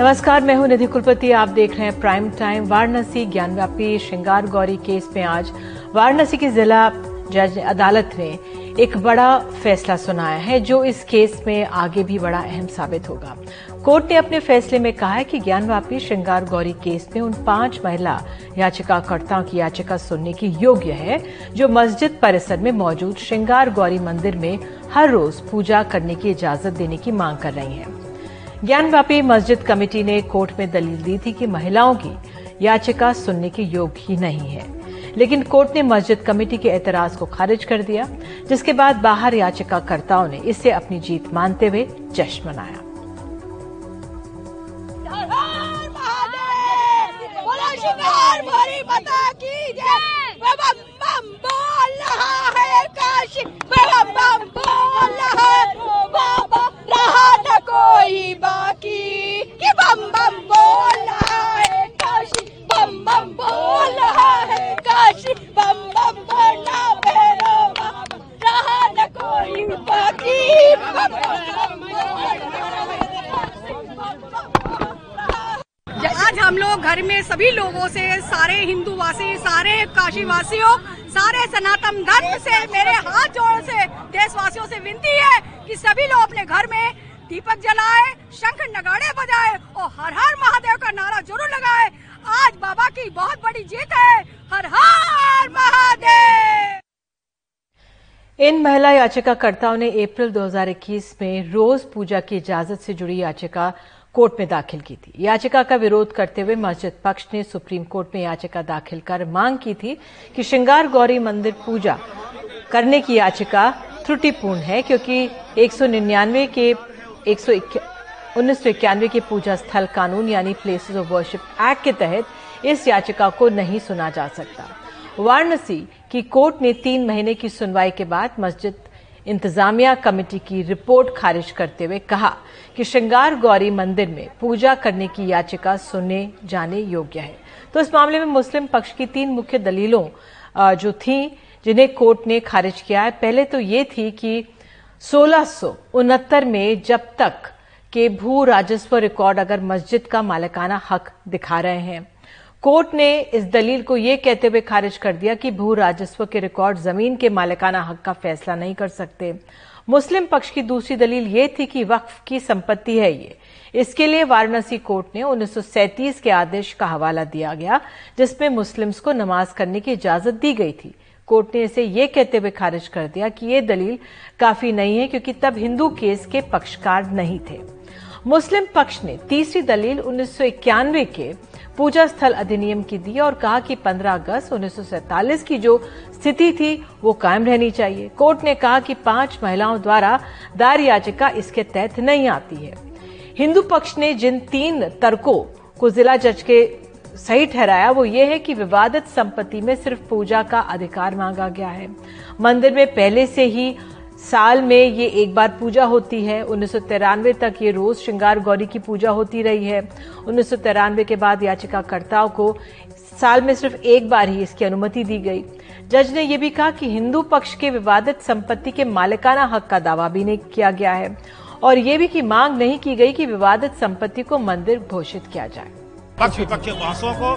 नमस्कार, मैं हूँ निधि कुलपति। आप देख रहे हैं प्राइम टाइम वाराणसी ज्ञानव्यापी श्रृंगार गौरी केस में आज वाराणसी की जिला जज अदालत ने एक बड़ा फैसला सुनाया है, जो इस केस में आगे भी बड़ा अहम साबित होगा। कोर्ट ने अपने फैसले में कहा है कि ज्ञानवापी श्रृंगार गौरी केस में उन पाँच महिला याचिकाकर्ताओं की याचिका सुनने की योग्य है, जो मस्जिद परिसर में मौजूद श्रृंगार गौरी मंदिर में हर रोज पूजा करने की इजाज़त देने की मांग कर रही हैं। ज्ञानव्यापी मस्जिद कमेटी ने कोर्ट में दलील दी थी कि महिलाओं की याचिका सुनने के योग्य ही नहीं है। लेकिन कोर्ट ने मस्जिद कमेटी के एतराज़ को खारिज कर दिया, जिसके बाद बाहर याचिकाकर्ताओं ने इसे अपनी जीत मानते हुए जश्न मनाया। कोई बाकी। कि बम बम बोल रहा है, काशी। बम बम बोल रहा है, काशी। बम बम बोलना भैरो रहा न कोई बाकी। बम आज हम लोग घर में सभी लोगों से, सारे हिंदू वासी सारे काशी वासियों सारे सनातन धर्म से, मेरे हाथ जोड़ से, देशवासियों से विनती है कि सभी लोग अपने घर में दीपक जलाए, शंख नगाड़े बजाए और हर हर महादेव का नारा ज़रूर लगाए। आज बाबा की बहुत बड़ी जीत है। हर हर महादेव। इन महिला याचिकाकर्ताओं ने अप्रैल 2021 में रोज पूजा की इजाज़त से जुड़ी याचिका कोर्ट में दाखिल की थी। याचिका का विरोध करते हुए मस्जिद पक्ष ने सुप्रीम कोर्ट में याचिका दाखिल कर मांग की थी कि श्रृंगार गौरी मंदिर पूजा करने की याचिका त्रुटिपूर्ण है, क्योंकि एक के उन्नीस के पूजा स्थल कानून, यानी प्लेसेस ऑफ़ वर्शिप एक्ट के तहत इस याचिका को नहीं सुना जा सकता। वाराणसी की कोर्ट ने तीन महीने की सुनवाई के बाद मस्जिद इंतजामिया कमेटी की रिपोर्ट खारिज करते हुए कहा कि श्रृंगार गौरी मंदिर में पूजा करने की याचिका सुने जाने योग्य है। तो इस मामले में मुस्लिम पक्ष की तीन मुख्य दलीलों जो थी जिन्हें कोर्ट ने खारिज किया है। पहले तो ये थी कि सोलह में जब तक के भू राजस्व रिकॉर्ड अगर मस्जिद का मालिकाना हक दिखा रहे हैं। कोर्ट ने इस दलील को यह कहते हुए खारिज कर दिया कि भू राजस्व के रिकॉर्ड ज़मीन के मालिकाना हक का फैसला नहीं कर सकते। मुस्लिम पक्ष की दूसरी दलील ये थी कि वक्फ की संपत्ति है ये। इसके लिए वाराणसी कोर्ट ने उन्नीस सौ सैंतीस के आदेश का हवाला दिया गया, जिसमें मुस्लिम्स को नमाज़ करने की इजाज़त दी गई थी। कोर्ट ने इसे ये कहते हुए खारिज कर दिया कि ये दलील काफ़ी नहीं है, क्योंकि तब हिंदू केस के पक्षकार नहीं थे। मुस्लिम पक्ष ने तीसरी दलील उन्नीस सौ इक्यानवे के पूजा स्थल अधिनियम की दी और कहा कि 15 अगस्त उन्नीस की जो स्थिति थी, वो कायम रहनी चाहिए। कोर्ट ने कहा कि पाँच महिलाओं द्वारा दायर याचिका इसके तहत नहीं आती है। हिंदू पक्ष ने जिन तीन तर्कों को जिला जज के सही ठहराया, वो ये है कि विवादित संपत्ति में सिर्फ़ पूजा का अधिकार मांगा गया है। मंदिर में पहले से ही साल में ये एक बार पूजा होती है। उन्नीस सौ तिरानवे तक ये रोज श्रृंगार गौरी की पूजा होती रही है। उन्नीस सौ तिरानवे के बाद याचिकाकर्ताओं को साल में सिर्फ़ एक बार ही इसकी अनुमति दी गई। जज ने यह भी कहा कि हिंदू पक्ष के विवादित संपत्ति के मालिकाना हक का दावा भी नहीं किया गया है। और ये भी की मांग नहीं की गई कि विवादित संपत्ति को मंदिर घोषित किया जाए। पक्ष विपक्ष बहसों को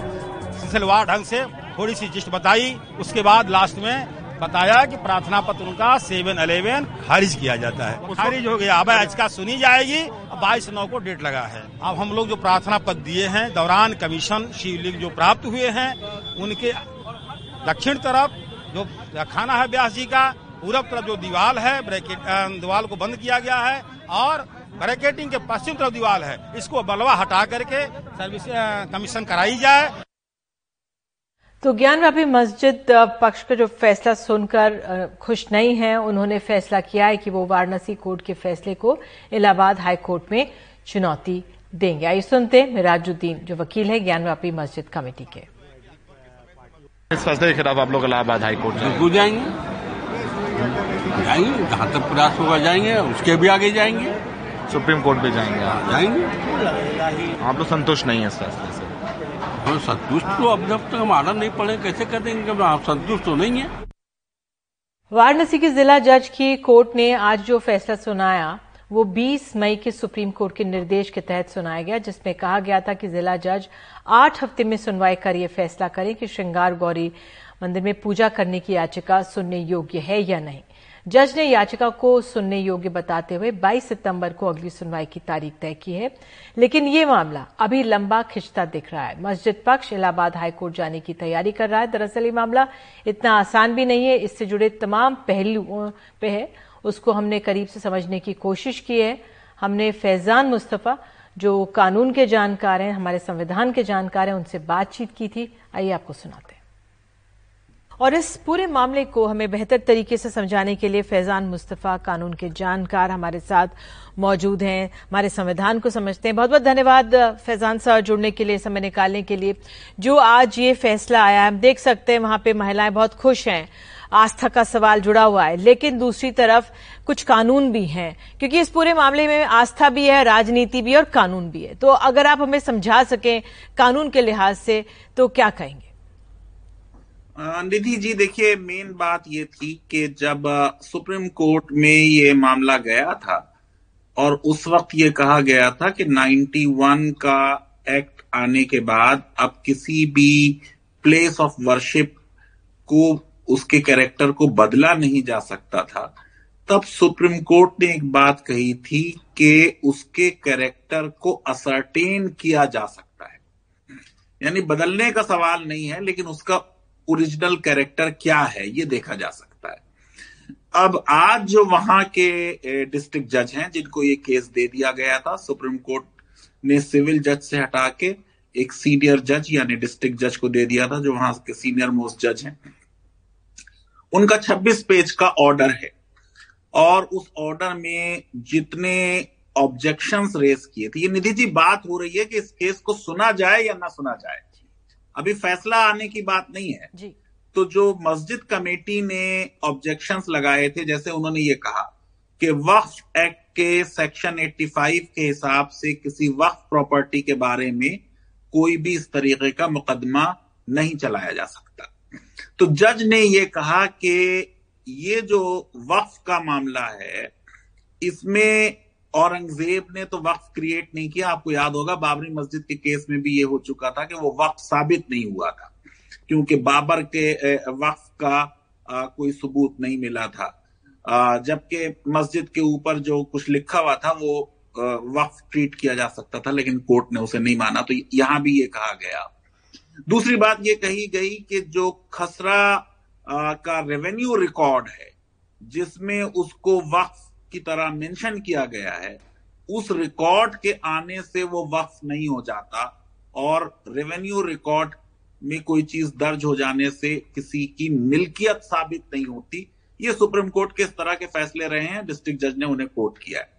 सिलसिलेवार ढंग से थोड़ी सी जिस्ट बताई। उसके बाद लास्ट में बताया कि प्रार्थना पत्र उनका सेवन अलेवन खारिज किया जाता है। खारिज हो गया। अब याचिका सुनी जाएगी। बाईस नौ को डेट लगा है। अब हम लोग जो प्रार्थना पत्र दिए हैं दौरान कमीशन शिवलिंग जो प्राप्त हुए हैं उनके दक्षिण तरफ़ जो खाना है ब्यास जी का पूरब तरफ़ जो दीवार है ब्रैकेट दीवार को बंद किया गया है। और बैरिकेटिंग के पश्चिम तरफ़ दीवार है। इसको बलवा हटा करके सर्विस कमीशन कराई जाए। तो ज्ञानव्यापी मस्जिद पक्ष का जो फैसला सुनकर खुश नहीं है उन्होंने फैसला किया है कि वो वाराणसी कोर्ट के फैसले को इलाहाबाद हाई कोर्ट में चुनौती देंगे। आइए सुनते हैं मिराजुद्दीन जो वकील है ज्ञानव्यापी मस्जिद कमेटी के। इस फैसले के खिलाफ आप लोग इलाहाबाद हाई कोर्ट बिल्कुल जाएँगे। जाएँगे जहाँ तक प्रयास होगा जाएँगे उसके भी आगे जाएँगे। सुप्रीम कोर्ट भी जाएँगे। आप जाएँगे? आप लोग संतुष्ट नहीं है इस फैसले से। हम संतुष्ट तो अब जब तक हमारा नहीं पड़े कैसे कर देंगे? जब आप संतुष्ट तो नहीं है। वाराणसी के जिला जज की कोर्ट ने आज जो फैसला सुनाया वो 20 मई के सुप्रीम कोर्ट के निर्देश के तहत सुनाया गया जिसमें कहा गया था कि जिला जज आठ हफ़्ते में सुनवाई कर यह फैसला करें कि श्रृंगार गौरी मंदिर में पूजा करने की याचिका सुनने योग्य है या नहीं। जज ने याचिका को सुनने योग्य बताते हुए 22 सितंबर को अगली सुनवाई की तारीख तय की है। लेकिन ये मामला अभी लंबा खिंचता दिख रहा है। मस्जिद पक्ष इलाहाबाद हाईकोर्ट जाने की तैयारी कर रहा है। दरअसल ये मामला इतना आसान भी नहीं है। इससे जुड़े तमाम पहलुओं पे है। उसको हमने करीब से समझने की कोशिश की है। हमने फैजान मुस्तफ़ा, जो कानून के जानकार हैं, हमारे संविधान के जानकार हैं, उनसे बातचीत की थी। आइए आपको सुनाते और इस पूरे मामले को हमें बेहतर तरीके से समझाने के लिए फैजान मुस्तफ़ा कानून के जानकार हमारे साथ मौजूद हैं। हमारे संविधान को समझते हैं। बहुत बहुत धन्यवाद, फैजान सर, जुड़ने के लिए, समय निकालने के लिए। जो आज ये फैसला आया हम देख सकते हैं वहाँ पे महिलाएँ बहुत खुश हैं। आस्था का सवाल जुड़ा हुआ है। लेकिन दूसरी तरफ़ कुछ कानून भी हैं, क्योंकि इस पूरे मामले में आस्था भी है, राजनीति भी और कानून भी है। तो अगर आप हमें समझा सकें कानून के लिहाज से तो क्या कहेंगे? निधि जी, देखिए मेन बात ये थी कि जब सुप्रीम कोर्ट में ये मामला गया था और उस वक्त ये कहा गया था कि 91 का एक्ट आने के बाद अब किसी भी प्लेस ऑफ़ वर्शिप को, उसके कैरेक्टर को बदला नहीं जा सकता था, तब सुप्रीम कोर्ट ने एक बात कही थी कि उसके कैरेक्टर को असरटेन किया जा सकता है। यानी बदलने का सवाल नहीं है, लेकिन उसका ओरिजिनल कैरेक्टर क्या है, ये देखा जा सकता है। अब आज जो वहाँ के डिस्ट्रिक्ट जज हैं, जिनको ये केस दे दिया गया था सुप्रीम कोर्ट ने सिविल जज से हटा के एक सीनियर जज यानी डिस्ट्रिक्ट जज को दे दिया था, जो वहाँ के सीनियर मोस्ट जज हैं। उनका 26 पेज का ऑर्डर है। और उस ऑर्डर में जितने ऑब्जेक्शंस रेस किए थे, ये निधि जी, बात हो रही है कि इस केस को सुना जाए या ना सुना जाए। अभी फैसला आने की बात नहीं है। जी। तो जो मस्जिद कमेटी ने ऑब्जेक्शन लगाए थे जैसे उन्होंने ये कहा कि वक्फ एक्ट के सेक्शन 85 के हिसाब से किसी वक्फ प्रॉपर्टी के बारे में कोई भी इस तरीके का मुकदमा नहीं चलाया जा सकता। तो जज ने ये कहा कि ये जो वक्फ का मामला है इसमें औरंगज़ेब ने तो वक्फ क्रिएट नहीं किया। आपको याद होगा, बाबरी मस्जिद के केस में भी ये हो चुका था कि वो वक्फ साबित नहीं हुआ था, क्योंकि बाबर के वक्फ का कोई सबूत नहीं मिला था। जबकि मस्जिद के ऊपर जो कुछ लिखा हुआ था, वो वक्फ ट्रीट किया जा सकता था, लेकिन कोर्ट ने उसे नहीं माना। तो यहाँ भी ये कहा गया। दूसरी बात ये कही गई कि जो खसरा का रेवेन्यू रिकॉर्ड है, जिसमें उसको वक्फ की तरह मेंशन किया गया है, उस रिकॉर्ड के आने से वो वक्फ नहीं हो जाता और रेवेन्यू रिकॉर्ड में कोई चीज़ दर्ज हो जाने से किसी की मिल्कियत साबित नहीं होती। ये सुप्रीम कोर्ट के इस तरह के फैसले रहे हैं, डिस्ट्रिक्ट जज ने उन्हें कोर्ट किया है।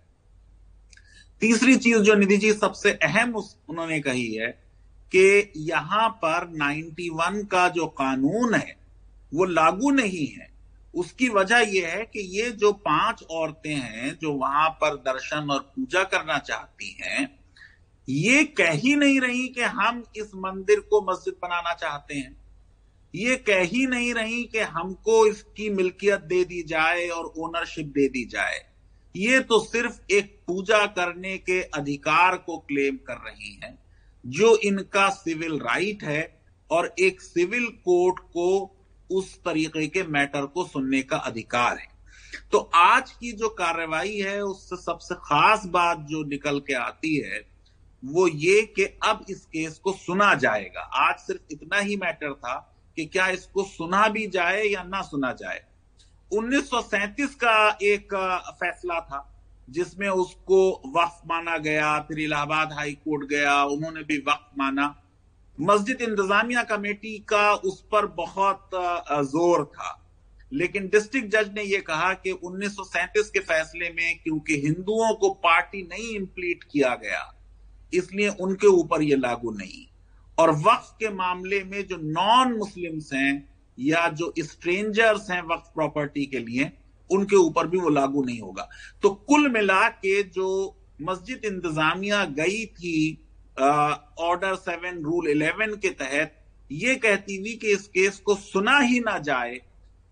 तीसरी चीज़ जो निधि जी सबसे अहम उन्होंने कही है कि यहाँ पर 91 का जो कानून है, वो लागू नहीं है। उसकी वजह यह है कि ये जो पाँच औरतें हैं, जो वहाँ पर दर्शन और पूजा करना चाहती हैं, ये कह ही नहीं रही कि हम इस मंदिर को मस्जिद बनाना चाहते हैं। ये कह ही नहीं रही कि हमको इसकी मिल्कियत दे दी जाए और ओनरशिप दे दी जाए। ये तो सिर्फ़ एक पूजा करने के अधिकार को क्लेम कर रही हैं, जो इनका सिविल राइट है और एक सिविल कोर्ट को उस तरीके के मैटर को सुनने का अधिकार है। तो आज की जो कार्रवाई है उससे सबसे खास बात जो निकल के आती है, वो ये कि अब इस केस को सुना जाएगा। आज सिर्फ़ इतना ही मैटर था कि क्या इसको सुना भी जाए या ना सुना जाए। 1937 का एक फैसला था, जिसमें उसको वक्फ माना गया, फिर इलाहाबाद हाई कोर्ट गया, उन्होंने भी वक्फ माना। मस्जिद इंतजामिया कमेटी का उस पर बहुत ज़ोर था। लेकिन डिस्ट्रिक्ट जज ने यह कहा कि 1937 के फैसले में क्योंकि हिंदुओं को पार्टी नहीं इंप्लीट किया गया, इसलिए उनके ऊपर यह लागू नहीं। और वक्फ के मामले में जो नॉन मुस्लिम्स हैं या जो स्ट्रेंजर्स हैं वक्फ प्रॉपर्टी के लिए, उनके ऊपर भी वो लागू नहीं होगा। तो कुल मिला के जो मस्जिद इंतजामिया गई थी ऑर्डर सेवन रूल इलेवन के तहत ये कहती हुई कि इस केस को सुना ही ना जाए,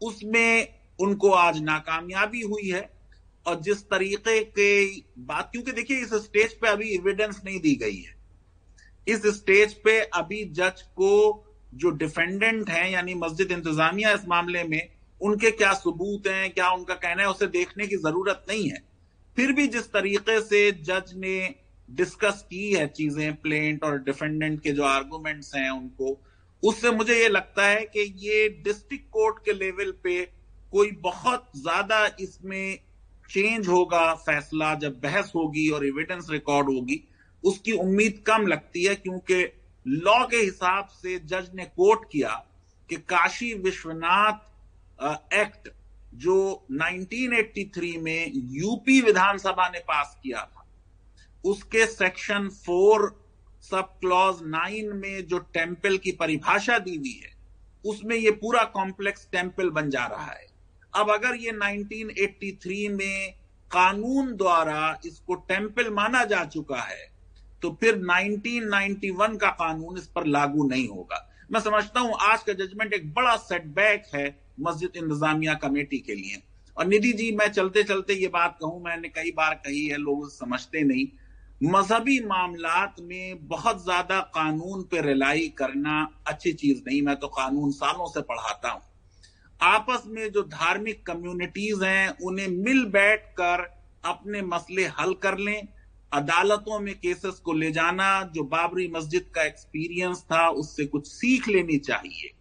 उसमें उनको आज नाकामयाबी हुई है। और जिस तरीके के बात, क्योंकि देखिए इस स्टेज पे अभी एविडेंस नहीं दी गई है। इस स्टेज पे अभी जज को जो डिफेंडेंट हैं, यानी मस्जिद इंतजामिया इस मामले में, उनके क्या सबूत हैं, क्या उनका कहना है, उसे देखने की ज़रूरत नहीं है। फिर भी जिस तरीके से जज ने डिस्कस की है चीज़ें प्लेंट और डिफेंडेंट के जो आर्गुमेंट्स हैं उनको, उससे मुझे ये लगता है कि ये डिस्ट्रिक्ट कोर्ट के लेवल पे कोई बहुत ज़्यादा इसमें चेंज होगा, फैसला जब बहस होगी और एविडेंस रिकॉर्ड होगी, उसकी उम्मीद कम लगती है क्योंकि लॉ के हिसाब से जज ने कोर्ट किया कि काशी विश्वनाथ एक्ट जो 1983 में यूपी विधानसभा ने पास किया था। उसके section four sub clause nine में जो टेंपल की परिभाषा दी हुई है, उसमें ये पूरा कॉम्प्लेक्स टेंपल बन जा रहा है। अब अगर ये 1983 में कानून द्वारा इसको टेंपल माना जा चुका है तो फिर 1991 का कानून इस पर लागू नहीं होगा। मैं समझता हूँ आज का जजमेंट एक बड़ा सेटबैक है मस्जिद इंतजामिया कमेटी के लिए। और निधि जी, मैं चलते चलते ये बात कहूँ, मैंने कई बार कही है, लोग समझते नहीं। मजहबी मामलात में बहुत ज़्यादा कानून पे रिलाई करना अच्छी चीज़ नहीं, मैं तो कानून सालों से पढ़ाता हूँ। आपस में जो धार्मिक कम्युनिटीज हैं, उन्हें मिल बैठ कर अपने मसले हल कर लें। अदालतों में केसेस को ले जाना, जो बाबरी मस्जिद का एक्सपीरियंस था, उससे कुछ सीख लेनी चाहिए।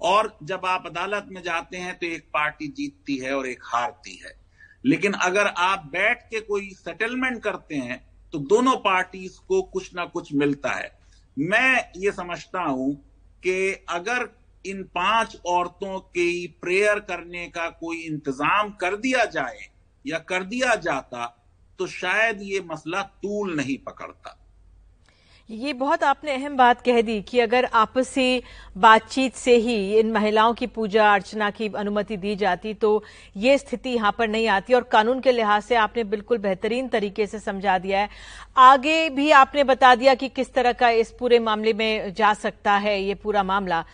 और जब आप अदालत में जाते हैं तो एक पार्टी जीतती है और एक हारती है। लेकिन अगर आप बैठ के कोई सेटलमेंट करते हैं तो दोनों पार्टीज़ को कुछ ना कुछ मिलता है। मैं ये समझता हूँ कि अगर इन पाँच औरतों के प्रेयर करने का कोई इंतज़ाम कर दिया जाए या कर दिया जाता तो शायद ये मसला तूल नहीं पकड़ता। ये बहुत आपने अहम बात कह दी कि अगर आपसी बातचीत से ही इन महिलाओं की पूजा अर्चना की अनुमति दी जाती तो ये स्थिति यहाँ पर नहीं आती। और कानून के लिहाज से आपने बिल्कुल बेहतरीन तरीके से समझा दिया है। आगे भी आपने बता दिया कि किस तरह का इस पूरे मामले में जा सकता है ये पूरा मामला।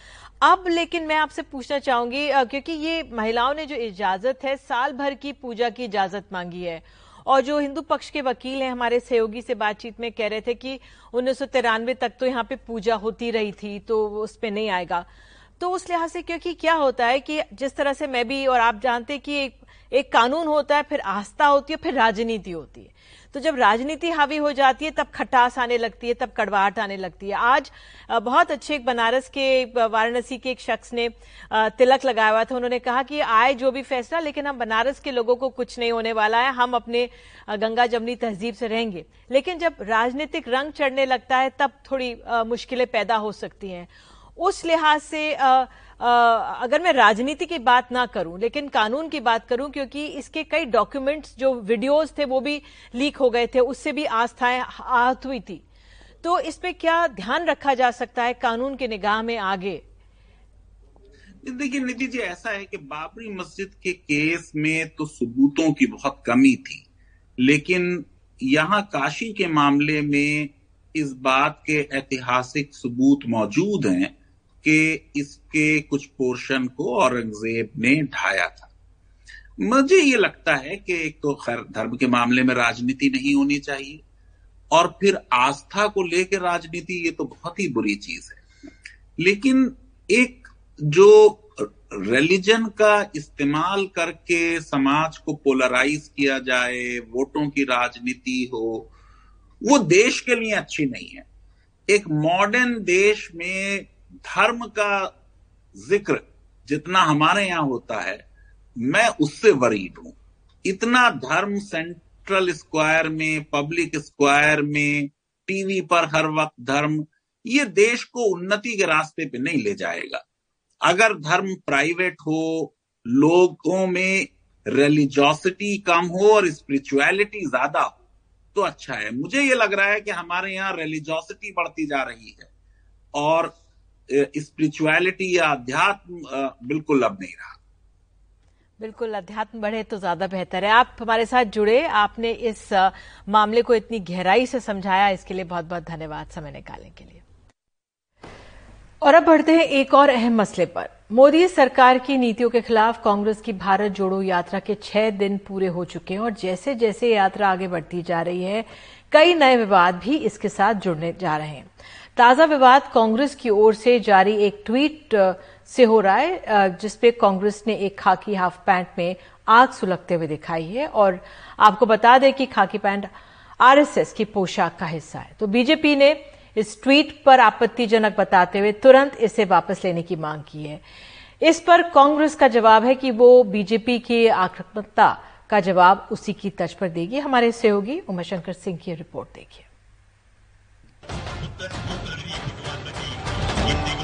अब लेकिन मैं आपसे पूछना चाहूँगी क्योंकि ये महिलाओं ने जो इजाज़त है, साल भर की पूजा की इजाज़त मांगी है। और जो हिंदू पक्ष के वकील हैं हमारे सहयोगी से बातचीत में कह रहे थे कि उन्नीस सौ तिरानवे तक तो यहाँ पे पूजा होती रही थी तो उस पर नहीं आएगा। तो उस लिहाज से क्योंकि क्या होता है कि जिस तरह से मैं भी और आप जानते कि एक, एक कानून होता है फिर आस्था होती है फिर राजनीति होती है। तो जब राजनीति हावी हो जाती है तब खटास आने लगती है तब कड़वाहट आने लगती है। आज बहुत अच्छे एक बनारस के वाराणसी के एक शख्स ने तिलक लगाया हुआ था। उन्होंने कहा कि आए जो भी फैसला लेकिन हम बनारस के लोगों को कुछ नहीं होने वाला है। हम अपने गंगा जमनी तहजीब से रहेंगे। लेकिन जब राजनीतिक रंग चढ़ने लगता है तब थोड़ी मुश्किलें पैदा हो सकती हैं। उस लिहाज से आ, अगर मैं राजनीति की बात ना करूँ, लेकिन कानून की बात करूँ, क्योंकि इसके कई डॉक्यूमेंट्स जो वीडियोस थे, वो भी लीक हो गए थे, उससे भी आस्थाएँ आहत हुई थी। तो इस पे क्या ध्यान रखा जा सकता है कानून के निगाह में आगे? देखिए निधि जी, ऐसा है कि बाबरी मस्जिद के केस में तो सबूतों की बहुत कमी थी, लेकिन यहाँ काशी के मामले में इस बात के ऐतिहासिक सबूत मौजूद हैं कि, इसके कुछ पोर्शन को औरंगज़ेब ने ढाया था। मुझे ये लगता है कि एक तो खैर, धर्म के मामले में राजनीति नहीं होनी चाहिए, और फिर आस्था को लेकर राजनीति ये तो बहुत ही बुरी चीज़ है। लेकिन एक जो रिलीजन का इस्तेमाल करके समाज को पोलराइज किया जाए, वोटों की राजनीति हो, वो देश के लिए अच्छी नहीं है। एक मॉडर्न देश में धर्म का ज़िक्र जितना हमारे यहाँ होता है, मैं उससे वरीड हूँ। इतना धर्म सेंट्रल स्क्वायर में, पब्लिक स्क्वायर में, टीवी पर हर वक्त धर्म, ये देश को उन्नति के रास्ते पे नहीं ले जाएगा। अगर धर्म प्राइवेट हो, लोगों में रिलीजियोसिटी कम हो और स्पिरिचुअलिटी ज़्यादा हो तो अच्छा है। मुझे ये लग रहा है कि हमारे यहाँ रिलीजियोसिटी बढ़ती जा रही है। और स्पिरिचुअलिटी या अध्यात्म बिल्कुल अब नहीं रहा। बिल्कुल, अध्यात्म बढ़े तो ज़्यादा बेहतर है। आप हमारे साथ जुड़े। आपने इस मामले को इतनी गहराई से समझाया, इसके लिए बहुत बहुत धन्यवाद समय निकालने के लिए। और अब बढ़ते हैं एक और अहम मसले पर। मोदी सरकार की नीतियों के खिलाफ कांग्रेस की भारत जोड़ो यात्रा के छह दिन पूरे हो चुके हैं और जैसे जैसे यात्रा आगे बढ़ती जा रही है, कई नए विवाद भी इसके साथ जुड़ने जा रहे हैं। ताज़ा विवाद कांग्रेस की ओर से जारी एक ट्वीट से हो रहा है जिसपे कांग्रेस ने एक खाकी हाफ़ पैंट में आग सुलगते हुए दिखाई है। और आपको बता दें कि खाकी पैंट आरएसएस की पोशाक का हिस्सा है। तो बीजेपी ने इस ट्वीट पर आपत्तिजनक बताते हुए तुरंत इसे वापस लेने की मांग की है। इस पर कांग्रेस का जवाब है कि वो बीजेपी की आक्रामकता का जवाब उसी की तर्ज पर देगी। हमारे सहयोगी उमाशंकर सिंह की रिपोर्ट देखिए।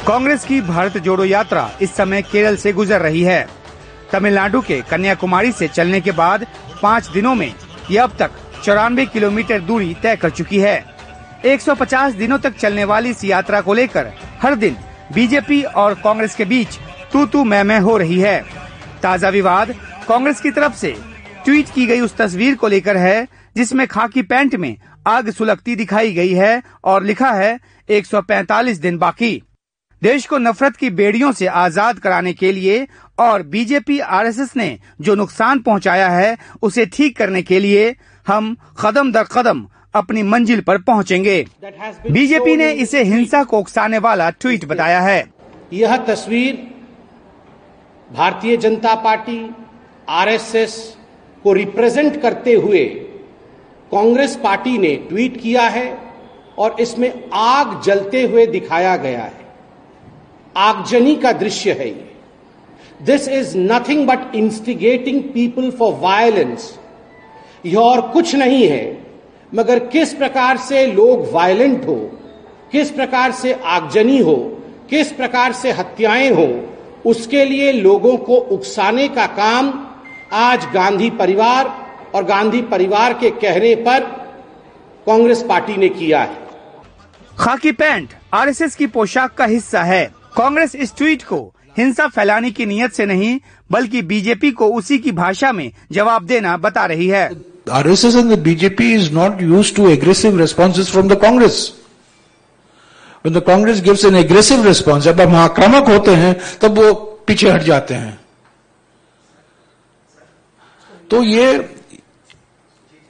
कांग्रेस की भारत जोड़ो यात्रा इस समय केरल से गुजर रही है। तमिलनाडु के कन्याकुमारी से चलने के बाद पाँच दिनों में ये अब तक चौरानवे किलोमीटर दूरी तय कर चुकी है। 150 दिनों तक चलने वाली इस यात्रा को लेकर हर दिन बीजेपी और कांग्रेस के बीच तू तू मैं मैं हो रही है। ताज़ा विवाद कांग्रेस की तरफ़ से ट्वीट की गई उस तस्वीर को लेकर है, जिसमें खाकी पैंट में आग सुलगती दिखाई गई है और लिखा है 145 दिन बाकी। देश को नफरत की बेड़ियों से आज़ाद कराने के लिए और बीजेपी आरएसएस ने जो नुकसान पहुँचाया है उसे ठीक करने के लिए हम कदम दर कदम अपनी मंजिल पर पहुँचेंगे। बीजेपी ने इसे हिंसा को उकसाने वाला ट्वीट बताया है। यह तस्वीर भारतीय जनता पार्टी आरएसएस को रिप्रेजेंट करते हुए कांग्रेस पार्टी ने ट्वीट किया है और इसमें आग जलते हुए दिखाया गया है। आगजनी का दृश्य है ये। This is nothing but instigating people for violence यह और कुछ नहीं है, मगर किस प्रकार से लोग वायलेंट हो, किस प्रकार से आगजनी हो, किस प्रकार से हत्याएँ हो, उसके लिए लोगों को उकसाने का काम आज गांधी परिवार और गांधी परिवार के कहने पर कांग्रेस पार्टी ने किया है। खाकी पैंट आरएसएस की पोशाक का हिस्सा है। कांग्रेस इस ट्वीट को हिंसा फैलाने की नीयत से नहीं बल्कि बीजेपी को उसी की भाषा में जवाब देना बता रही है। RSS and the BJP is not used to aggressive responses from the Congress. When the Congress gives an aggressive response, जब हम आक्रामक होते हैं तब वो पीछे हट जाते हैं। तो ये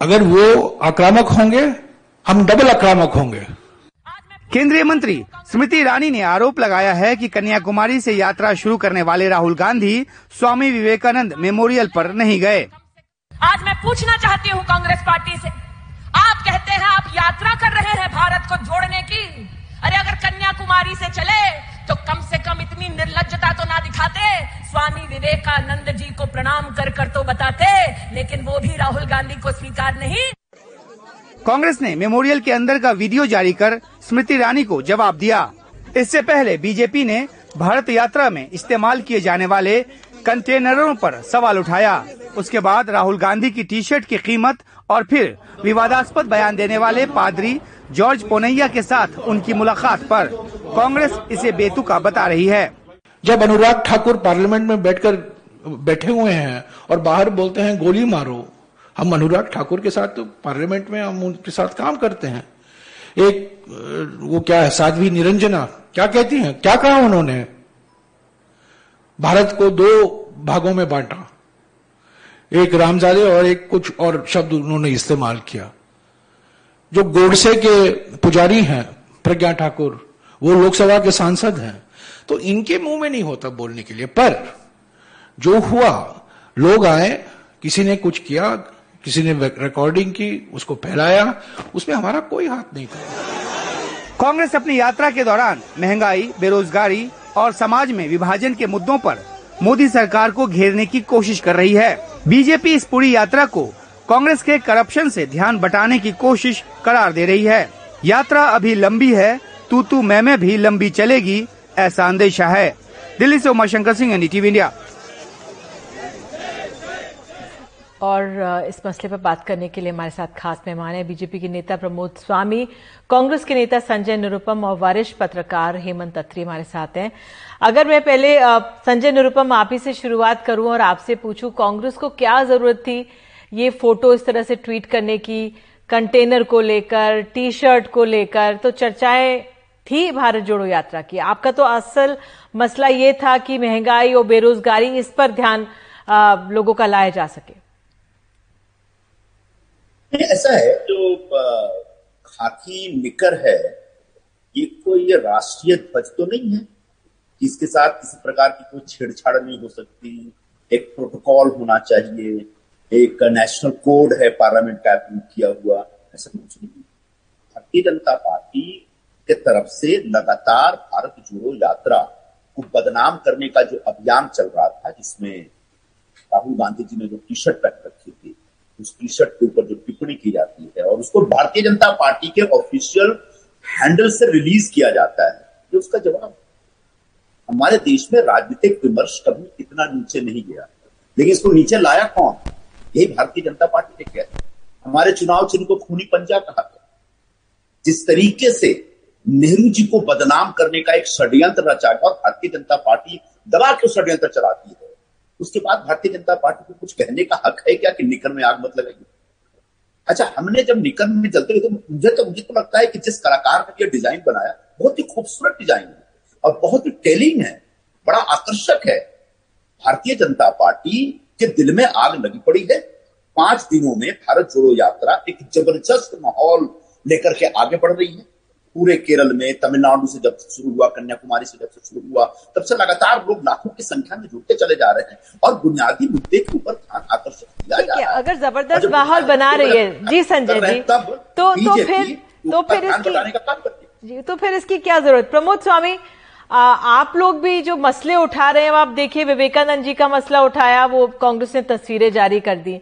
अगर वो आक्रामक होंगे हम डबल आक्रामक होंगे। केंद्रीय मंत्री स्मृति ईरानी ने आरोप लगाया है कि कन्याकुमारी से यात्रा शुरू करने वाले राहुल गांधी स्वामी विवेकानंद मेमोरियल पर नहीं गए। आज मैं पूछना चाहती हूँ कांग्रेस पार्टी से। आप कहते हैं आप यात्रा कर रहे हैं भारत को जोड़ने की। अरे अगर कन्याकुमारी से चले तो कम से कम इतनी निर्लजता तो ना दिखाते। स्वामी विवेकानंद जी को प्रणाम कर कर तो बताते, लेकिन वो भी राहुल गांधी को स्वीकार नहीं। कांग्रेस ने मेमोरियल के अंदर का वीडियो जारी कर स्मृति ईरानी को जवाब दिया। इससे पहले बीजेपी ने भारत यात्रा में इस्तेमाल किए जाने वाले कंटेनरों पर सवाल उठाया। उसके बाद राहुल गांधी की टी शर्ट की कीमत और फिर विवादास्पद बयान देने वाले पादरी जॉर्ज पोनैया के साथ उनकी मुलाकात पर कांग्रेस इसे बेतुका बता रही है। जब अनुराग ठाकुर पार्लियामेंट में बैठकर बैठे हुए हैं और बाहर बोलते हैं, गोली मारो। हम अनुराग ठाकुर के साथ तो पार्लियामेंट में हम उनके साथ काम करते हैं। एक, वो क्या है, साध्वी निरंजना? क्या कहती हैं? क्या कहा उन्होंने? भारत को दो भागों में बांटा। एक रामजादे और एक कुछ और शब्द उन्होंने इस्तेमाल किया। जो गोडसे के पुजारी हैं, प्रज्ञा ठाकुर, वो लोकसभा के सांसद हैं। तो इनके मुँह में नहीं होता बोलने के लिए। पर जो हुआ, लोग आए, किसी ने कुछ किया, किसी ने रिकॉर्डिंग की, उसको फैलाया, उसमें हमारा कोई हाथ नहीं था। कांग्रेस अपनी यात्रा के दौरान महँगाई, बेरोजगारी और समाज में विभाजन के मुद्दों पर मोदी सरकार को घेरने की कोशिश कर रही है। बीजेपी इस पूरी यात्रा को कांग्रेस के करप्शन से ध्यान बटाने की कोशिश करार दे रही है। यात्रा अभी लंबी है तू तू मैं मैं भी लंबी चलेगी, ऐसा अंदेशा है। दिल्ली से उमाशंकर सिंह टीवी इंडिया। और इस मसले पर बात करने के लिए हमारे साथ खास मेहमान है। बीजेपी के नेता प्रमोद स्वामी, कांग्रेस के नेता संजय निरुपम और वरिष्ठ पत्रकार हेमंत अत्री हमारे साथ हैं। अगर मैं पहले संजय निरुपम, आप ही से शुरुआत करूँ और आपसे पूछूँ, कांग्रेस को क्या ज़रूरत थी? ये फ़ोटो इस तरह से ट्वीट करने की, कंटेनर को लेकर टी शर्ट को लेकर तो चर्चाएँ थी भारत जोड़ो यात्रा की। आपका तो असल मसला ये था कि महँगाई और बेरोजगारी इस पर ध्यान लोगों का लाया जा सके। ऐसा है, जो खाकी निकर है, ये कोई राष्ट्रीय ध्वज तो नहीं है इसके साथ किसी प्रकार की कोई छेड़छाड़ नहीं हो सकती, एक प्रोटोकॉल होना चाहिए, एक नेशनल कोड है पार्लियामेंट का अप्रूव किया हुआ, ऐसा कुछ नहीं भारतीय जनता पार्टी के तरफ़ से लगातार भारत जोड़ो यात्रा को बदनाम करने का जो अभियान चल रहा था, जिसमें राहुल गांधी जी ने जो टी शर्ट पहन रखी थी उस टी शर्ट के ऊपर जो टिप्पणी की जाती है और उसको भारतीय जनता पार्टी के ऑफिशियल हैंडल से रिलीज़ किया जाता है। ये उसका जवाब हमारे देश में राजनीतिक विमर्श कभी इतना नीचे नहीं गया। लेकिन इसको नीचे लाया कौन? यही भारतीय जनता पार्टी ने किया। हमारे चुनाव चिन्ह को खूनी पंजा कहा गया। जिस तरीके से नेहरू जी को बदनाम करने का एक षड्यंत्र रचा और भारतीय जनता पार्टी दबा के षड्यंत्र चलाती है। उसके बाद भारतीय जनता पार्टी को कुछ कहने का हक है क्या कि निकल में आग मत लगेगी अच्छा हमने जब निकल में जलते हुए तो मुझे तो मुझे तो लगता है कि जिस कलाकार ने यह डिज़ाइन बनाया, बहुत ही खूबसूरत डिज़ाइन है और बहुत ही टेलिंग है, बड़ा आकर्षक है। भारतीय जनता पार्टी के दिल में आग लगी पड़ी है। पाँच दिनों में भारत जोड़ो यात्रा एक ज़बरदस्त माहौल लेकर के आगे बढ़ रही है। पूरे केरल में तमिलनाडु से जब शुरू हुआ कन्याकुमारी से जब से शुरू हुआ तब से लगातार लोग लाखों की संख्या में जुड़ते चले जा रहे हैं और बुनियादी मुद्दे के ऊपर ध्यान आकर्षित किया जा रहा है। अगर ज़बरदस्त माहौल बना रही है जी संजय जी तब तो तो फिर तो फिर इसकी जी तो फिर इसकी क्या ज़रूरत? प्रमोद स्वामी आ, आप लोग भी जो मसले उठा रहे हैं आप देखिए विवेकानंद जी का मसला उठाया वो कांग्रेस ने तस्वीरें जारी कर दी।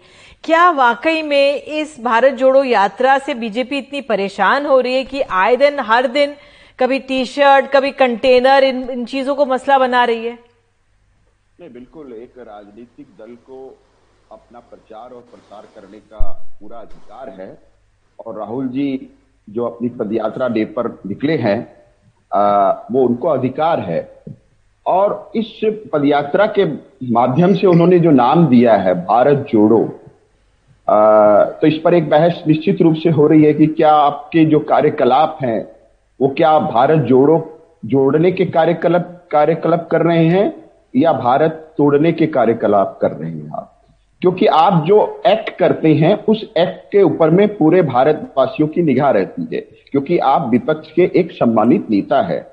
क्या वाकई में इस भारत जोड़ो यात्रा से बीजेपी इतनी परेशान हो रही है कि आए दिन, हर दिन कभी टी शर्ट कभी कंटेनर इन इन चीज़ों को मसला बना रही है? नहीं, बिल्कुल, एक राजनीतिक दल को अपना प्रचार और प्रसार करने का पूरा अधिकार है। और राहुल जी जो अपनी पदयात्रा डे पर निकले हैं वो उनको अधिकार है। और इस पदयात्रा के माध्यम से उन्होंने जो नाम दिया है, भारत जोड़ो तो इस पर एक बहस निश्चित रूप से हो रही है कि क्या आपके जो कार्यकलाप हैं, वो क्या भारत जोड़ो, जोड़ने के कार्यकलाप कार्यकलाप कर रहे हैं या भारत तोड़ने के कार्यकलाप कर रहे हैं आप? क्योंकि आप जो एक्ट करते हैं, उस एक्ट के ऊपर में पूरे भारतवासियों की निगाह रहती है, क्योंकि आप विपक्ष के एक सम्मानित नेता है।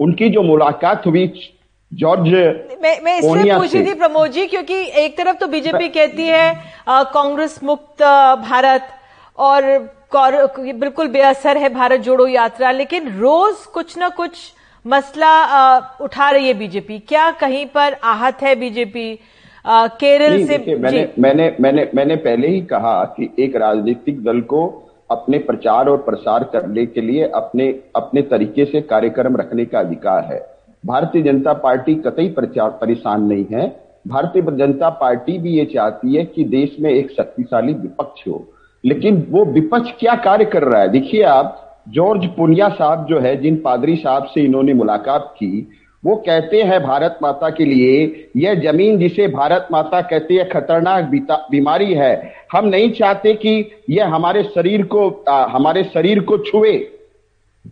उनकी जो मुलाकात हुई जॉर्ज मैं मैं इसलिए पूछी थी प्रमोद जी क्योंकि एक तरफ़ तो बीजेपी कहती है कांग्रेस मुक्त भारत और बिल्कुल बेअसर है भारत जोड़ो यात्रा लेकिन रोज कुछ ना कुछ मसला आ, उठा रही है बीजेपी क्या कहीं पर आहत है बीजेपी केरल से मैंने मैंने मैंने मैंने पहले ही कहा कि एक राजनीतिक दल को अपने प्रचार और प्रसार करने के लिए अपने अपने तरीके से कार्यक्रम रखने का अधिकार है। भारतीय जनता पार्टी कतई परेशान नहीं है। भारतीय जनता पार्टी भी ये चाहती है कि देश में एक शक्तिशाली विपक्ष हो। लेकिन वो विपक्ष क्या कार्य कर रहा है? देखिए आप जॉर्ज पुनिया साहब जो है जिन पादरी साहब से इन्होंने मुलाकात की वो कहते हैं भारत माता के लिए यह ज़मीन जिसे भारत माता कहते हैं खतरनाक बीमारी है। हम नहीं चाहते कि यह हमारे शरीर को आ, हमारे शरीर को छुए।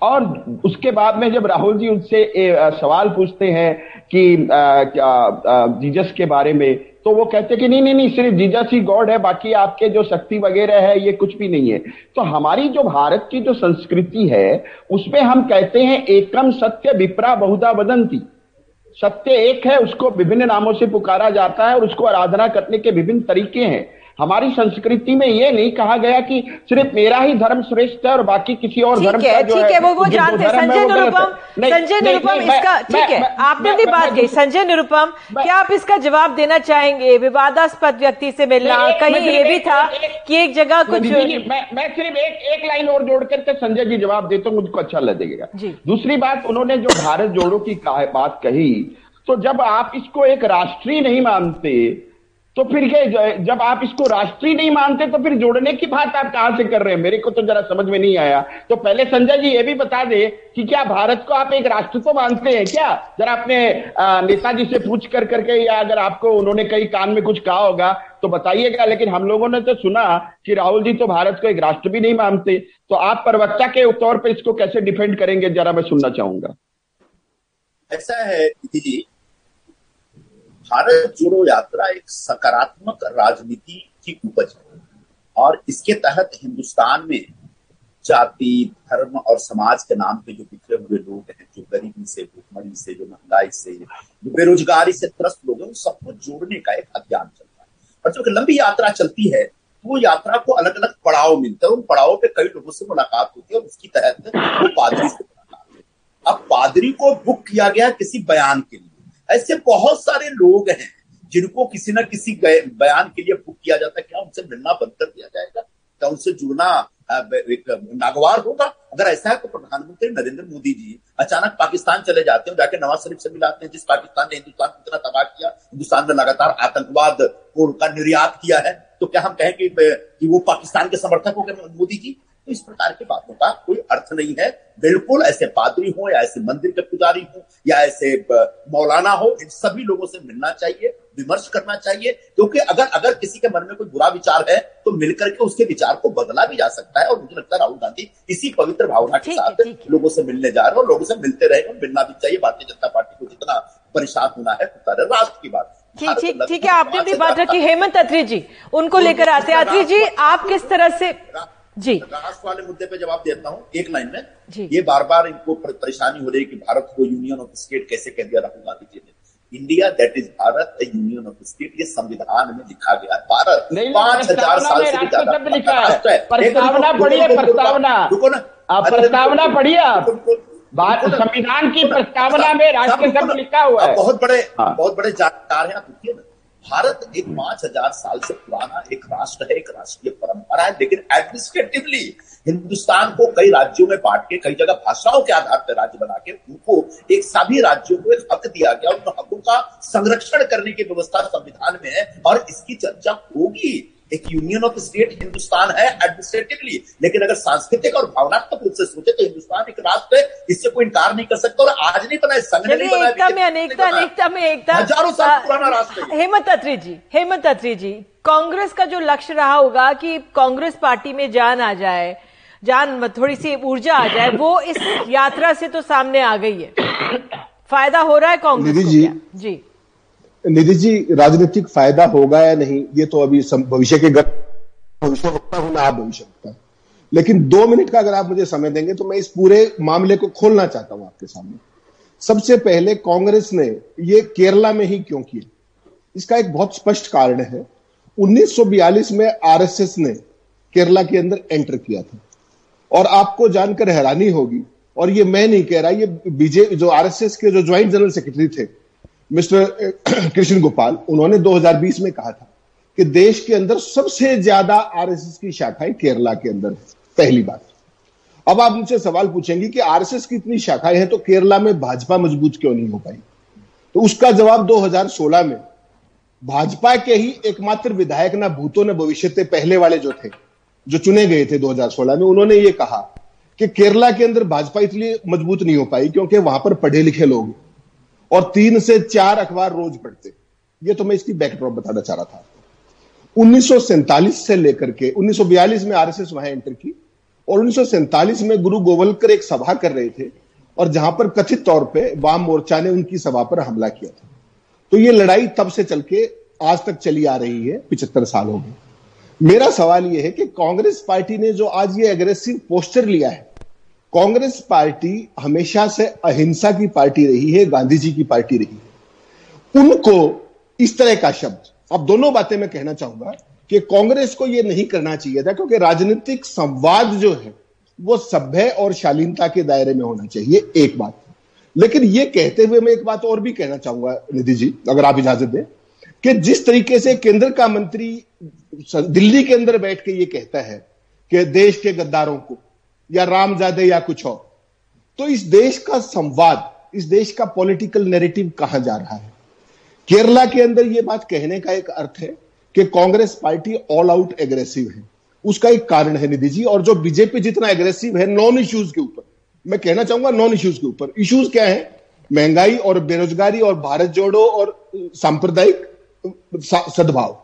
और उसके बाद में जब राहुल जी उनसे सवाल पूछते हैं कि जीजस के बारे में तो वो कहते कि नहीं नहीं नहीं, सिर्फ़ जीजस ही गॉड है, बाकी आपके जो शक्ति वगैरह है, ये कुछ भी नहीं है। तो हमारी जो भारत की जो संस्कृति है, उसमें हम कहते हैं एकम सत्य विप्रा बहुधा बदंती सत्य एक है, उसको विभिन्न नामों से पुकारा जाता है और उसको आराधना करने के विभिन्न तरीके हैं। हमारी संस्कृति में ये नहीं कहा गया कि सिर्फ़ मेरा ही धर्म श्रेष्ठ है और बाकी किसी और धर्म का जो ठीक है वो वो जानते हैं। संजय निरुपम संजय निरुपम इसका ठीक है आपने अपनी बात कही। संजय निरुपम क्या आप इसका जवाब देना चाहेंगे? विवादास्पद व्यक्ति से मिलना कहीं ये भी था कि एक जगह कुछ मैं सिर्फ़ एक एक लाइन और जोड़ करके संजय जी जवाब देते मुझको अच्छा लगेगा। दूसरी बात उन्होंने जो भारत जोड़ो की बात कही तो जब आप इसको एक राष्ट्रीय नहीं मानते तो फिर ये जब आप इसको राष्ट्रीय नहीं मानते तो फिर जोड़ने की बात आप कहाँ से कर रहे हैं? मेरे को तो जरा समझ में नहीं आया। तो पहले संजय जी ये भी बता दे कि क्या भारत को आप एक राष्ट्र को मानते हैं क्या? जरा अपने नेताजी से पूछ कर करके या अगर आपको उन्होंने कई कान में कुछ कहा होगा तो बताइएगा। लेकिन हम लोगों ने तो सुना कि राहुल जी तो भारत को एक राष्ट्र भी नहीं मानते। तो आप प्रवक्ता के तौर पर इसको कैसे डिफेंड करेंगे, जरा मैं सुनना चाहूँगा। ऐसा है जी भारत जोड़ो यात्रा एक सकारात्मक राजनीति की उपज है। और इसके तहत हिंदुस्तान में जाति, धर्म और समाज के नाम पे जो बिखरे हुए लोग हैं, जो गरीबी से, भूखमरी से, जो महँगाई से, जो बेरोजगारी से त्रस्त लोग हैं, उन सबको जोड़ने का एक अभियान चल रहा है। और जब लंबी यात्रा चलती है तो वो यात्रा को अलग अलग पड़ाव मिलते हैं। उन पड़ावों पे कई लोगों से मुलाकात होती है और उसकी तहत वो पादरी से मुलाकात है। अब पादरी को बुक किया गया किसी बयान के लिए। ऐसे बहुत सारे लोग हैं जिनको किसी न किसी बयान के लिए बुक किया जाता है। क्या उनसे मिलना बंद कर दिया जाएगा? क्या उनसे जुड़ना एक नागवार होगा? अगर ऐसा है तो प्रधानमंत्री नरेंद्र मोदी जी अचानक पाकिस्तान चले जाते हैं जाके नवाज़ शरीफ से मिलाते हैं, जिस पाकिस्तान ने हिंदुस्तान को इतना तबाह किया, हिंदुस्तान में लगातार आतंकवाद को निर्यात किया है तो क्या हम कहें कि वो पाकिस्तान के समर्थक हो गए मोदी जी? तो इस प्रकार की बातों का कोई अर्थ नहीं है। बिल्कुल ऐसे पादरी हो या ऐसे मंदिर के पुजारी हो या ऐसे मौलाना हो इन सभी लोगों से मिलना चाहिए विमर्श करना चाहिए क्योंकि अगर अगर किसी के मन में कोई बुरा विचार है तो मिलकर के उसके विचार को बदला भी जा सकता है और मुझे लगता है राहुल गांधी इसी पवित्र भावना के साथ लोगों से मिलने जा रहे हैं और लोगों से मिलते रहे मिलना भी चाहिए भारतीय जनता पार्टी को जितना परेशान होना है उतना राष्ट्र की बात। ठीक ठीक ठीक है आपने भी बात रखी। हेमंत अत्री जी उनको लेकर आते अत्री जी आप किस तरह से जी। राष्ट्र वाले मुद्दे पे जवाब देता हूँ एक लाइन में जी। ये बार बार इनको परेशानी हो रही है कि भारत को यूनियन ऑफ़ स्टेट कैसे कह दिया राहुल गांधी जी ने। India that is Bharat union of state ये संविधान में लिखा गया है। भारत पाँच हज़ार साल से भी ज़्यादा प्रस्तावना पढ़िए प्रस्तावना। रुको प्रस्तावना पढ़िए आप। संविधान की प्रस्तावना में राष्ट्र लिखा हुआ है। बहुत बड़े हाँ। बहुत बड़े जानकार हैं आप ना। भारत एक पाँच हज़ार साल से पुराना एक राष्ट्र है, एक राष्ट्रीय परंपरा है, लेकिन एडमिनिस्ट्रेटिवली हिंदुस्तान को कई राज्यों में बांट के, कई जगह भाषाओं के आधार पर राज्य बना के उनको एक सभी राज्यों को एक हक दिया गया, उन हकों का संरक्षण करने की व्यवस्था संविधान में है, और इसकी चर्चा होगी। एक यूनियन ऑफ़ स्टेट हिंदुस्तान है एडमिनिस्ट्रेटिवली लेकिन अगर सांस्कृतिक और भावनात्मक रूप से सोचे तो हिंदुस्तान एक राष्ट्र है इससे कोई इनकार नहीं कर सकता और आज नहीं बना संघ नहीं बना एकता में अनेकता अनेकता में एकता। हज़ारों साल पुराना राष्ट्र हेमंत अत्री जी हेमंत अत्री जी कांग्रेस का जो लक्ष्य रहा होगा कि कांग्रेस पार्टी में जान आ जाए जान थोड़ी सी ऊर्जा आ जाए वो इस यात्रा से तो सामने आ गई है। फ़ायदा हो रहा है कांग्रेस जी। जी। निधि जी, राजनीतिक फ़ायदा होगा या नहीं, ये तो अभी भविष्य के गत भविष्य वक्ता हूँ मैं आप भविष्य वक्ता लेकिन दो मिनट का अगर आप मुझे समय देंगे तो मैं इस पूरे मामले को खोलना चाहता हूँ आपके सामने। सबसे पहले कांग्रेस ने ये केरला में ही क्यों किया? इसका एक बहुत स्पष्ट कारण है। 1942 में आरएसएस ने केरला के अंदर एंटर किया था। और आपको जानकर हैरानी होगी, और ये मैं नहीं कह रहा, ये बीजेपी जो आरएसएस के जो ज्वाइंट जनरल सेक्रेटरी थे मिस्टर कृष्ण गोपाल, उन्होंने 2020 में कहा था कि देश के अंदर सबसे ज़्यादा आरएसएस की शाखाएँ केरला के अंदर पहली बात। अब आप मुझसे सवाल पूछेंगे कि आरएसएस की इतनी शाखाएँ हैं तो केरला में भाजपा मज़बूत क्यों नहीं हो पाई? तो उसका जवाब 2016 में, भाजपा के ही एकमात्र विधायक ना भूतों ने भविष्य पहले वाले जो थे, जो चुने गए थे 2016 में, उन्होंने ये कहा कि केरला के अंदर भाजपा इसलिए मज़बूत नहीं हो पाई क्योंकि वहाँ पर पढ़े लिखे लोग और तीन से चार अखबार रोज पढ़ते। ये तो मैं इसकी बैकड्रॉप बताना चाह रहा था उन्नीस से लेकर के 1942 में आरएसएस वहाँ एंटर की और 1947 में गुरु गोवलकर एक सभा कर रहे थे और जहाँ पर कथित तौर पे वाम मोर्चा ने उनकी सभा पर हमला किया था। तो ये लड़ाई तब से चल के आज तक चली आ रही है, पिछहत्तर साल गए मेरा सवाल यह है कि कांग्रेस पार्टी ने जो आज ये एग्रेसिव पोस्टर लिया है कांग्रेस पार्टी हमेशा से अहिंसा की पार्टी रही है गांधी जी की पार्टी रही है। उनको इस तरह का शब्द, अब दोनों बातें मैं कहना चाहूँगा कि कांग्रेस को यह नहीं करना चाहिए था, क्योंकि राजनीतिक संवाद जो है, वो सभ्य और शालीनता के दायरे में होना चाहिए, एक बात। लेकिन यह कहते हुए मैं एक बात और भी कहना चाहूँगा, निधि जी, अगर आप इजाज़त दें, कि जिस तरीके से केंद्र का मंत्री दिल्ली के अंदर बैठ के ये कहता है कि देश के गद्दारों को या रामजादे या कुछ और। तो इस देश का संवाद, इस देश का पॉलिटिकल नैरेटिव कहाँ जा रहा है? केरला के अंदर यह बात कहने का एक अर्थ है कि Congress party all out aggressive है। उसका एक कारण है निधि जी, और जो बीजेपी जितना एग्रेसिव है नॉन इश्यूज़ के ऊपर। मैं कहना चाहूँगा नॉन इश्यूज़ के ऊपर। इश्यूज़ क्या है? महँगाई और बेरोजगारी और भारत जोड़ो और सांप्रदायिक सद्भाव।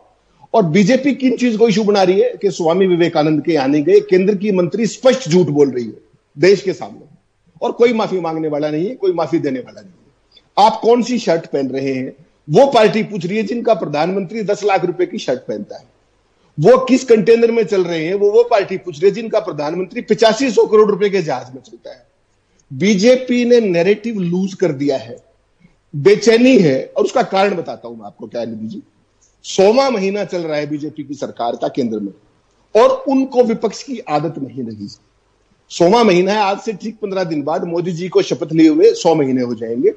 और बीजेपी किन चीज़ को इशू बना रही है कि स्वामी विवेकानंद के आने गए केंद्र की मंत्री स्पष्ट झूठ बोल रही है, देश के सामने। और कोई माफ़ी मांगने वाला नहीं है, कोई माफ़ी देने वाला नहीं है। आप कौन सी शर्ट पहन रहे हैं? वो पार्टी पूछ रही है जिनका प्रधानमंत्री दस लाख रुपए की शर्ट पहनता है। वो किस कंटेनर में चल रहे हैं? वो वो पार्टी पूछ रही है जिनका प्रधानमंत्री पिचासी सौ करोड़ रुपए के जहाज़ में चलता है। बीजेपी ने नैरेटिव लूज कर दिया है। बेचैनी है, और उसका कारण बताता हूँ मैं आपको, क्या निधि सोवा महीना चल रहा है बीजेपी की सरकार का केंद्र में, और उनको विपक्ष की आदत नहीं रही। सोवा महीना है, आज से ठीक पंद्रह दिन बाद मोदी जी को शपथ लिए हुए सौ महीने हो जाएँगे।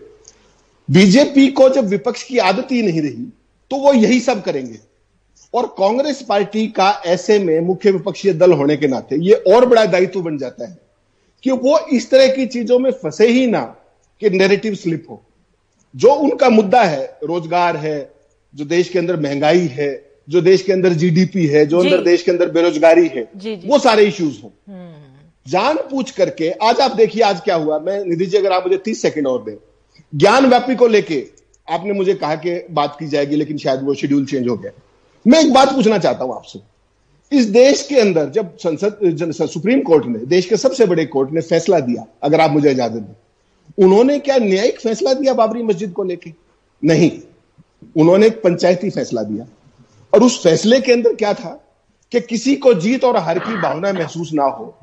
बीजेपी को जब विपक्ष की आदत ही नहीं रही तो वो यही सब करेंगे। और कांग्रेस पार्टी का ऐसे में मुख्य विपक्षीय दल होने के नाते ये और बड़ा दायित्व बन जाता है कि वो इस तरह की चीज़ों में फंसे ही ना, कि नैरेटिव स्लिप हो। जो उनका मुद्दा है, रोज़गार है जो देश के अंदर महँगाई है जो देश के अंदर जीडीपी है जो अंदर देश के अंदर बेरोजगारी है जी जी। वो सारे इश्यूज़ हो। जान पूछ करके आज आप देखिए आज क्या हुआ। मैं निधि जी अगर आप मुझे तीस सेकंड और दें। ज्ञान व्यापी को लेके आपने मुझे कहा कि बात की जाएगी लेकिन शायद वो शेड्यूल चेंज हो गया। मैं एक बात पूछना चाहता हूँ आपसे। इस देश के अंदर जब संसद सुप्रीम कोर्ट ने देश के सबसे बड़े कोर्ट ने फैसला दिया अगर आप मुझे इजाज़त दें उन्होंने क्या न्यायिक फैसला दिया बाबरी मस्जिद को लेके? नहीं। उन्होंने एक पंचायती फैसला दिया। और उस फैसले के अंदर क्या था कि किसी को जीत और हार की भावना महसूस ना हो।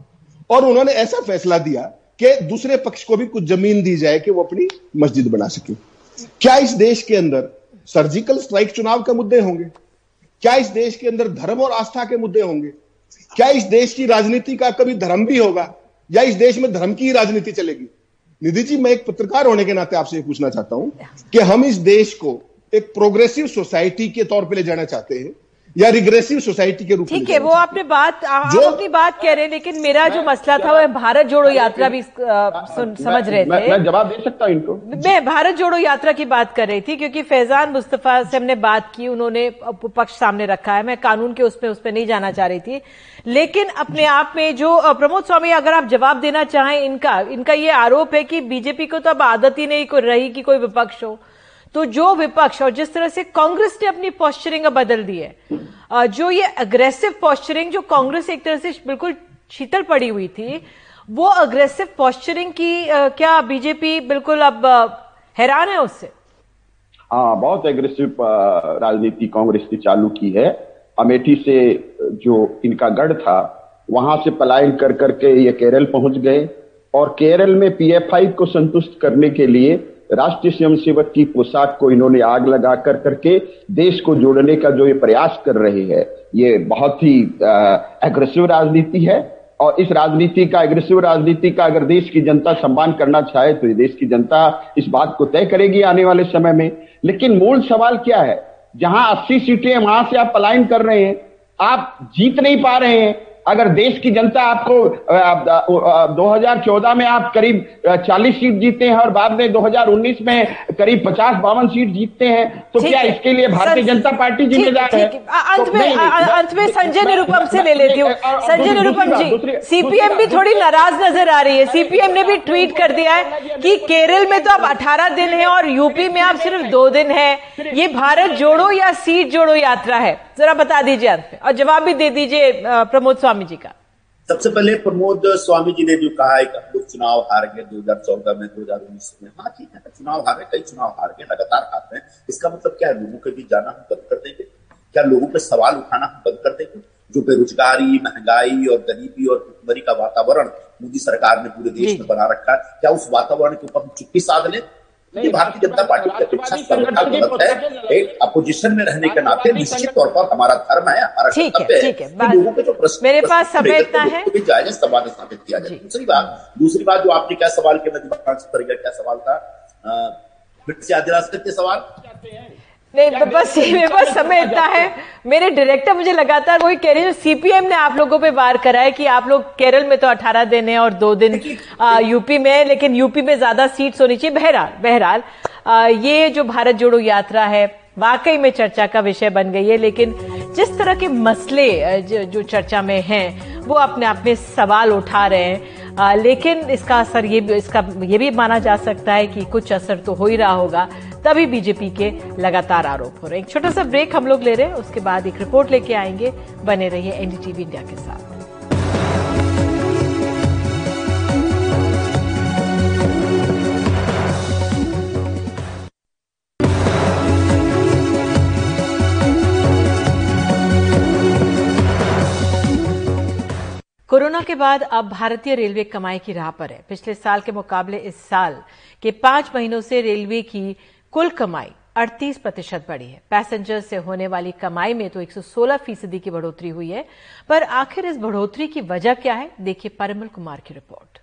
और उन्होंने ऐसा फैसला दिया कि दूसरे पक्ष को भी कुछ ज़मीन दी जाए कि वो अपनी मस्जिद बना सके। क्या इस देश के अंदर सर्जिकल स्ट्राइक चुनाव के मुद्दे होंगे? क्या इस देश के अंदर धर्म और आस्था के मुद्दे होंगे? क्या इस देश की राजनीति का कभी धर्म भी होगा? या इस देश में धर्म की ही राजनीति चलेगी? निधि जी, मैं एक पत्रकार होने के नाते आपसे पूछना चाहता हूँ कि हम इस देश को एक प्रोग्रेसिव सोसाइटी के तौर पे ले जाना चाहते हैं या रिग्रेसिव सोसाइटी के रूप में ठीक है वो आपने बात आप जो अपनी बात कह रहे हैं लेकिन मेरा जो मसला था वो भारत जोड़ो यात्रा भी सुन, समझ रहे थे। मैं, मैं जवाब दे सकता हूँ इनको? मैं भारत जोड़ो यात्रा की बात कर रही थी क्योंकि फैजान मुस्तफ़ा से हमने बात की उन्होंने पक्ष सामने रखा है। मैं कानून के उसमें उसमें नहीं जाना चाह रही थी। लेकिन अपने आप में जो प्रमोद स्वामी अगर आप जवाब देना चाहें इनका इनका ये आरोप है कि बीजेपी को तो अब आदत ही नहीं रही कि कोई विपक्ष हो। तो जो विपक्ष और जिस तरह से कांग्रेस ने अपनी पॉस्चरिंग बदल दी है जो ये अग्रेसिव पॉस्चरिंग जो कांग्रेस एक तरह से बिल्कुल शीतल पड़ी हुई थी, वो अग्रेसिव पॉस्चरिंग की क्या बीजेपी बिल्कुल अब हैरान है उससे? हाँ बहुत एग्रेसिव राजनीति कांग्रेस की चालू की है। अमेठी से, जो इनका गढ़ था, वहाँ से पलायन कर करके ये केरल पहुँच गए। और केरल में पीएफआई को संतुष्ट करने के लिए राष्ट्रीय स्वयंसेवक की पोशाक को इन्होंने आग लगा कर करके देश को जोड़ने का जो ये प्रयास कर रहे हैं, ये बहुत ही एग्रेसिव राजनीति है। और इस राजनीति का एग्रेसिव राजनीति का अगर देश की जनता सम्मान करना चाहे तो ये देश की जनता इस बात को तय करेगी आने वाले समय में। लेकिन मूल सवाल क्या है? जहाँ अस्सी सीटें वहाँ से आप पलायन कर रहे हैं। आप जीत नहीं पा रहे हैं। अगर देश की जनता आपको 2014 में आप करीब 40 सीट जीते हैं और बाद में 2019 में करीब 50 बावन सीट जीतते हैं तो क्या इसके लिए भारतीय जनता पार्टी जिम्मेदार है? अंत तो में अंत में संजय निरुपम से ले लेती हूँ। संजय निरुपम जी सीपीएम भी थोड़ी नाराज़ नज़र आ रही है। सीपीएम ने भी ट्वीट कर दिया है कि केरल में तो अब 18 दिन है और यूपी में अब सिर्फ़ दो दिन है। ये भारत जोड़ो या सीट जोड़ो यात्रा है? जरा बता दीजिए अंत में और जवाब भी दे दीजिए प्रमोद स्वामी जी का। सबसे पहले प्रमोद स्वामी जी ने जो कहा है कि हम लोग चुनाव हार गए 2014 में 2019 में। हाँ ठीक है चुनाव हारे कई चुनाव हार गए लगातार हार रहे हैं। इसका मतलब क्या है? लोगों के बीच जाना हम बंद कर देंगे? क्या लोगों पे सवाल उठाना हम बंद कर देंगे? जो बेरोजगारी महँगाई और गरीबी और भुखमरी का वातावरण मोदी सरकार ने पूरे देश में बना रखा है क्या उस वातावरण के ऊपर हम चुप्पी साध लें? ये भारतीय जनता पार्टी की अपेक्षा सर्वथा गलत है। एक अपोजिशन में रहने के नाते निश्चित तौर पर हमारा धर्म है हमारा कर्तव्य है कि लोगों के जो प्रश्न मेरे पास समय इतना है। जायज़ सवाल स्थापित किया जाए। दूसरी बात दूसरी बात जो आपने क्या सवाल किया मैं दिमाग से परिगत क्या सवाल था? फिर से दिला सकते सवाल। नहीं तो बस मेरे पास समय इतना है। मेरे डायरेक्टर मुझे लगातार वही कह रहे हैं सीपीएम ने आप लोगों पे वार करा है कि आप लोग केरल में तो 18 दिन है और दो दिन आ, यूपी में है लेकिन यूपी में ज़्यादा सीट्स होनी चाहिए। बहरहाल बहरहाल ये जो भारत जोड़ो यात्रा है वाकई में चर्चा का विषय बन गई है लेकिन जिस तरह के मसले जो, चर्चा में हैं वो अपने आप में सवाल उठा रहे हैं। आ, लेकिन इसका असर ये इसका ये भी माना जा सकता है कि कुछ असर तो हो ही रहा होगा। तभी बीजेपी के लगातार आरोप हो रहे हैं। एक छोटा सा ब्रेक हम लोग ले रहे हैं, उसके बाद एक रिपोर्ट लेके आएँगे। बने रहिए एनडीटीवी इंडिया के साथ। कोरोना के बाद अब भारतीय रेलवे कमाई की राह पर है। पिछले साल के मुकाबले इस साल के पाँच महीनों से रेलवे की कुल कमाई 38 प्रतिशत बढ़ी है। पैसेंजर से होने वाली कमाई में तो 116 फ़ीसदी की बढ़ोतरी हुई है। पर आखिर इस बढ़ोतरी की वजह क्या है? देखिए परिमल कुमार की रिपोर्ट।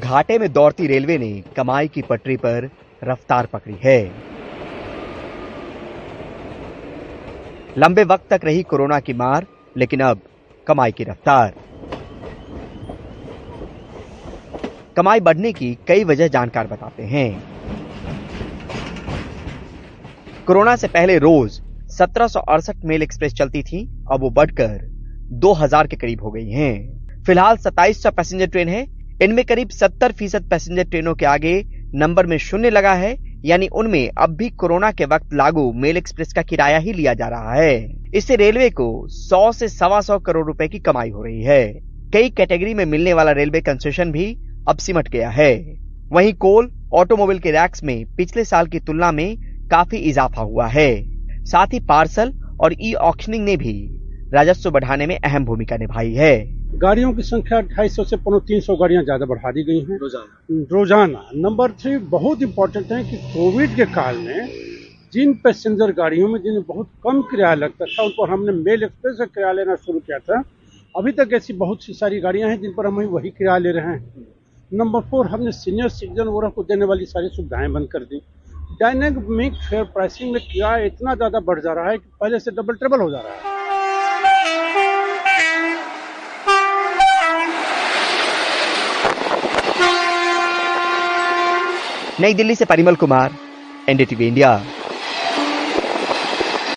घाटे में दौड़ती रेलवे ने कमाई की पटरी पर रफ्तार पकड़ी है। लंबे वक्त तक रही कोरोना की मार, लेकिन अब कमाई की रफ्तार। कमाई बढ़ने की कई वजह जानकार बताते हैं। कोरोना से पहले रोज सत्रह सौ अड़सठ मेल एक्सप्रेस चलती थी, अब वो बढ़कर 2000 के करीब हो गई हैं। फ़िलहाल 2700 पैसेंजर ट्रेन है। इनमें करीब 70 फ़ीसद पैसेंजर ट्रेनों के आगे नंबर में शून्य लगा है, यानी उनमें अब भी कोरोना के वक्त लागू मेल एक्सप्रेस का किराया ही लिया जा रहा है। इससे रेलवे को 100 से सवा सौ करोड़ रुपए की कमाई हो रही है। कई कैटेगरी में मिलने वाला रेलवे कंसेशन भी अब सिमट गया है। वहीं कोल ऑटोमोबाइल के रैक्स में पिछले साल की तुलना में काफ़ी इजाफा हुआ है। साथ ही पार्सल और ई ऑक्शनिंग ने भी राजस्व बढ़ाने में अहम भूमिका निभाई है। गाड़ियों की संख्या ढाई सौ से पौने तीन सौ गाड़ियाँ ज़्यादा बढ़ा दी गई हैं। रोज़ाना। रोज़ाना। नंबर थ्री बहुत इम्पोर्टेंट है कि कोविड के काल में जिन पैसेंजर गाड़ियों में जिन्हें बहुत कम किराया लगता था उन पर हमने मेल एक्सप्रेस का किराया लेना शुरू किया था। अभी तक ऐसी बहुत सी सारी गाड़ियाँ हैं जिन पर हम वही किराया ले रहे हैं। नंबर फोर हमने सीनियर सिटीजन वगैरह को देने वाली सारी सुविधाएँ बंद कर दी। डायनेमिक फेयर प्राइसिंग में किराया इतना ज़्यादा बढ़ जा रहा है कि पहले से डबल ट्रिबल हो जा रहा है। नई दिल्ली से परिमल कुमार एनडीटीवी इंडिया